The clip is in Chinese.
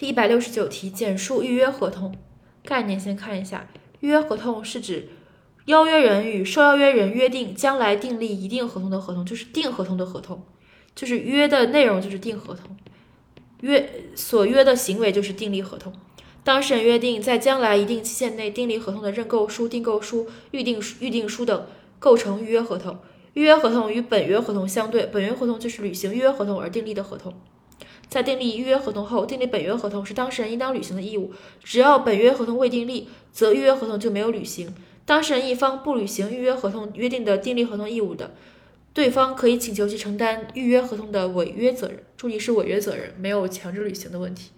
第一百六十九题，简述预约合同概念。先看一下，预约合同是指邀约人与受邀约人约定将来订立一定合同的合同，就是订合同的合同，就是约的内容就是订合同，约所约的行为就是订立合同。当事人约定在将来一定期限内订立合同的认购书、订购书、预定预定书等，构成预约合同。预约合同与本约合同相对，本约合同就是履行预约合同而订立的合同。在订立预约合同后，订立本约合同是当事人应当履行的义务。只要本约合同未订立，则预约合同就没有履行。当事人一方不履行预约合同约定的订立合同义务的，对方可以请求其承担预约合同的违约责任。注意是违约责任，没有强制履行的问题。